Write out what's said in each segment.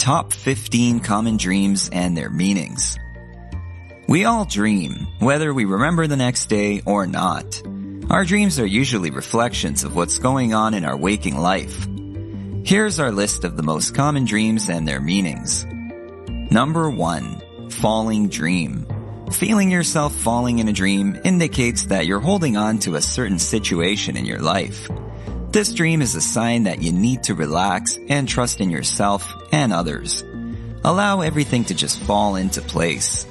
Top 15 Common Dreams and Their Meanings. We all dream, whether we remember the next day or not. Our dreams are usually reflections of what's going on in our waking life. Here's our list of the most common dreams and their meanings. Number 1. Falling Dream. Feeling yourself falling in a dream indicates that you're holding on to a certain situation in your life. This dream is a sign that you need to relax and trust in yourself and others. Allow everything to just fall into place.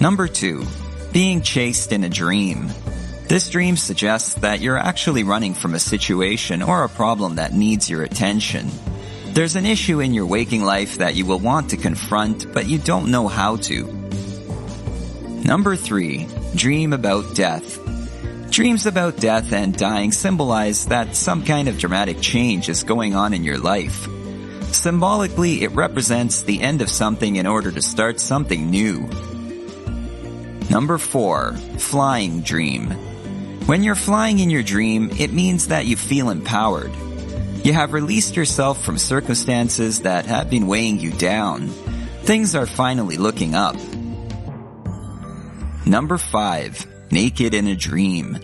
Number two, being chased in a dream. This dream suggests that you're actually running from a situation or a problem that needs your attention. There's an issue in your waking life that you will want to confront, but you don't know how to. Number three, dream about death. Dreams about death and dying symbolize that some kind of dramatic change is going on in your life. Symbolically, it represents the end of something in order to start something new. Number four, flying dream. When you're flying in your dream, it means that you feel empowered. You have released yourself from circumstances that have been weighing you down. Things are finally looking up. Number 5. Naked in a Dream.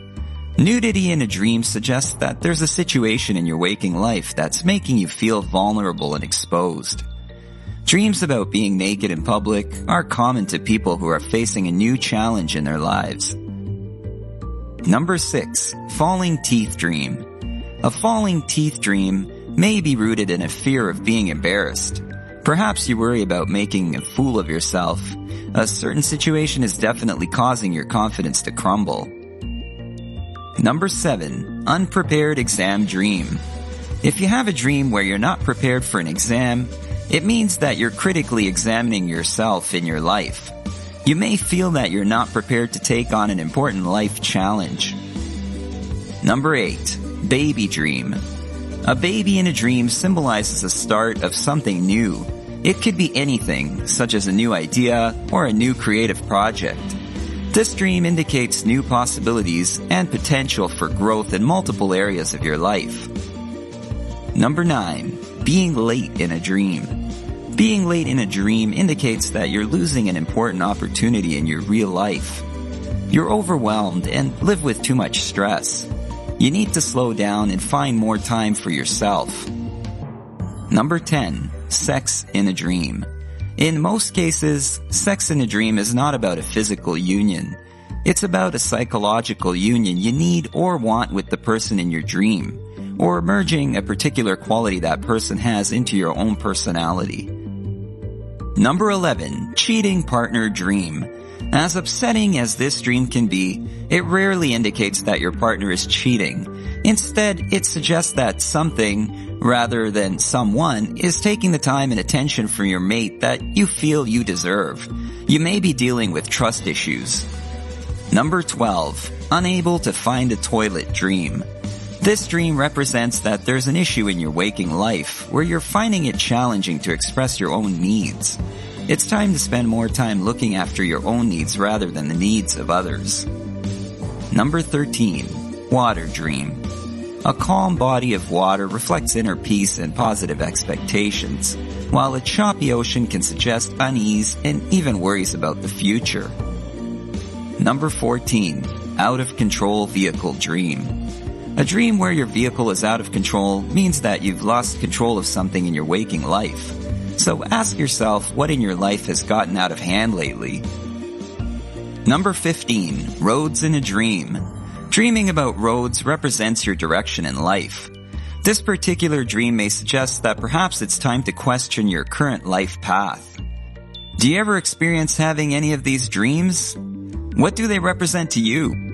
Nudity in a dream suggests that there's a situation in your waking life that's making you feel vulnerable and exposed. Dreams about being naked in public are common to people who are facing a new challenge in their lives. Number 6. Falling Teeth Dream. A falling teeth dream may be rooted in a fear of being embarrassed. Perhaps you worry about making a fool of yourself. A certain situation is definitely causing your confidence to crumble. Number 7. Unprepared Exam Dream. If you have a dream where you're not prepared for an exam, it means that you're critically examining yourself in your life. You may feel that you're not prepared to take on an important life challenge. Number 8. Baby Dream. A baby in a dream symbolizes the start of something new. It could be anything, such as a new idea or a new creative project. This dream indicates new possibilities and potential for growth in multiple areas of your life. Number 9. Being late in a dream. Being late in a dream indicates that you're losing an important opportunity in your real life. You're overwhelmed and live with too much stress. You need to slow down and find more time for yourself. Number 10. Sex in a dream. In most cases, sex in a dream is not about a physical union. It's about a psychological union you need or want with the person in your dream, or merging a particular quality that person has into your own personality. Number 11. Cheating Partner Dream. As upsetting as this dream can be, it rarely indicates that your partner is cheating. Instead, it suggests that something, rather than someone, is taking the time and attention from your mate that you feel you deserve. You may be dealing with trust issues. Number 12. Unable to find a toilet dream. This dream represents that there's an issue in your waking life where you're finding it challenging to express your own needs. It's time to spend more time looking after your own needs rather than the needs of others. Number 13. Water Dream. A calm body of water reflects inner peace and positive expectations, while a choppy ocean can suggest unease and even worries about the future. Number 14. Out of Control Vehicle Dream. A dream where your vehicle is out of control means that you've lost control of something in your waking life. So ask yourself what in your life has gotten out of hand lately. Number 15. Roads in a Dream. Dreaming about roads represents your direction in life. This particular dream may suggest that perhaps it's time to question your current life path. Do you ever experience having any of these dreams? What do they represent to you?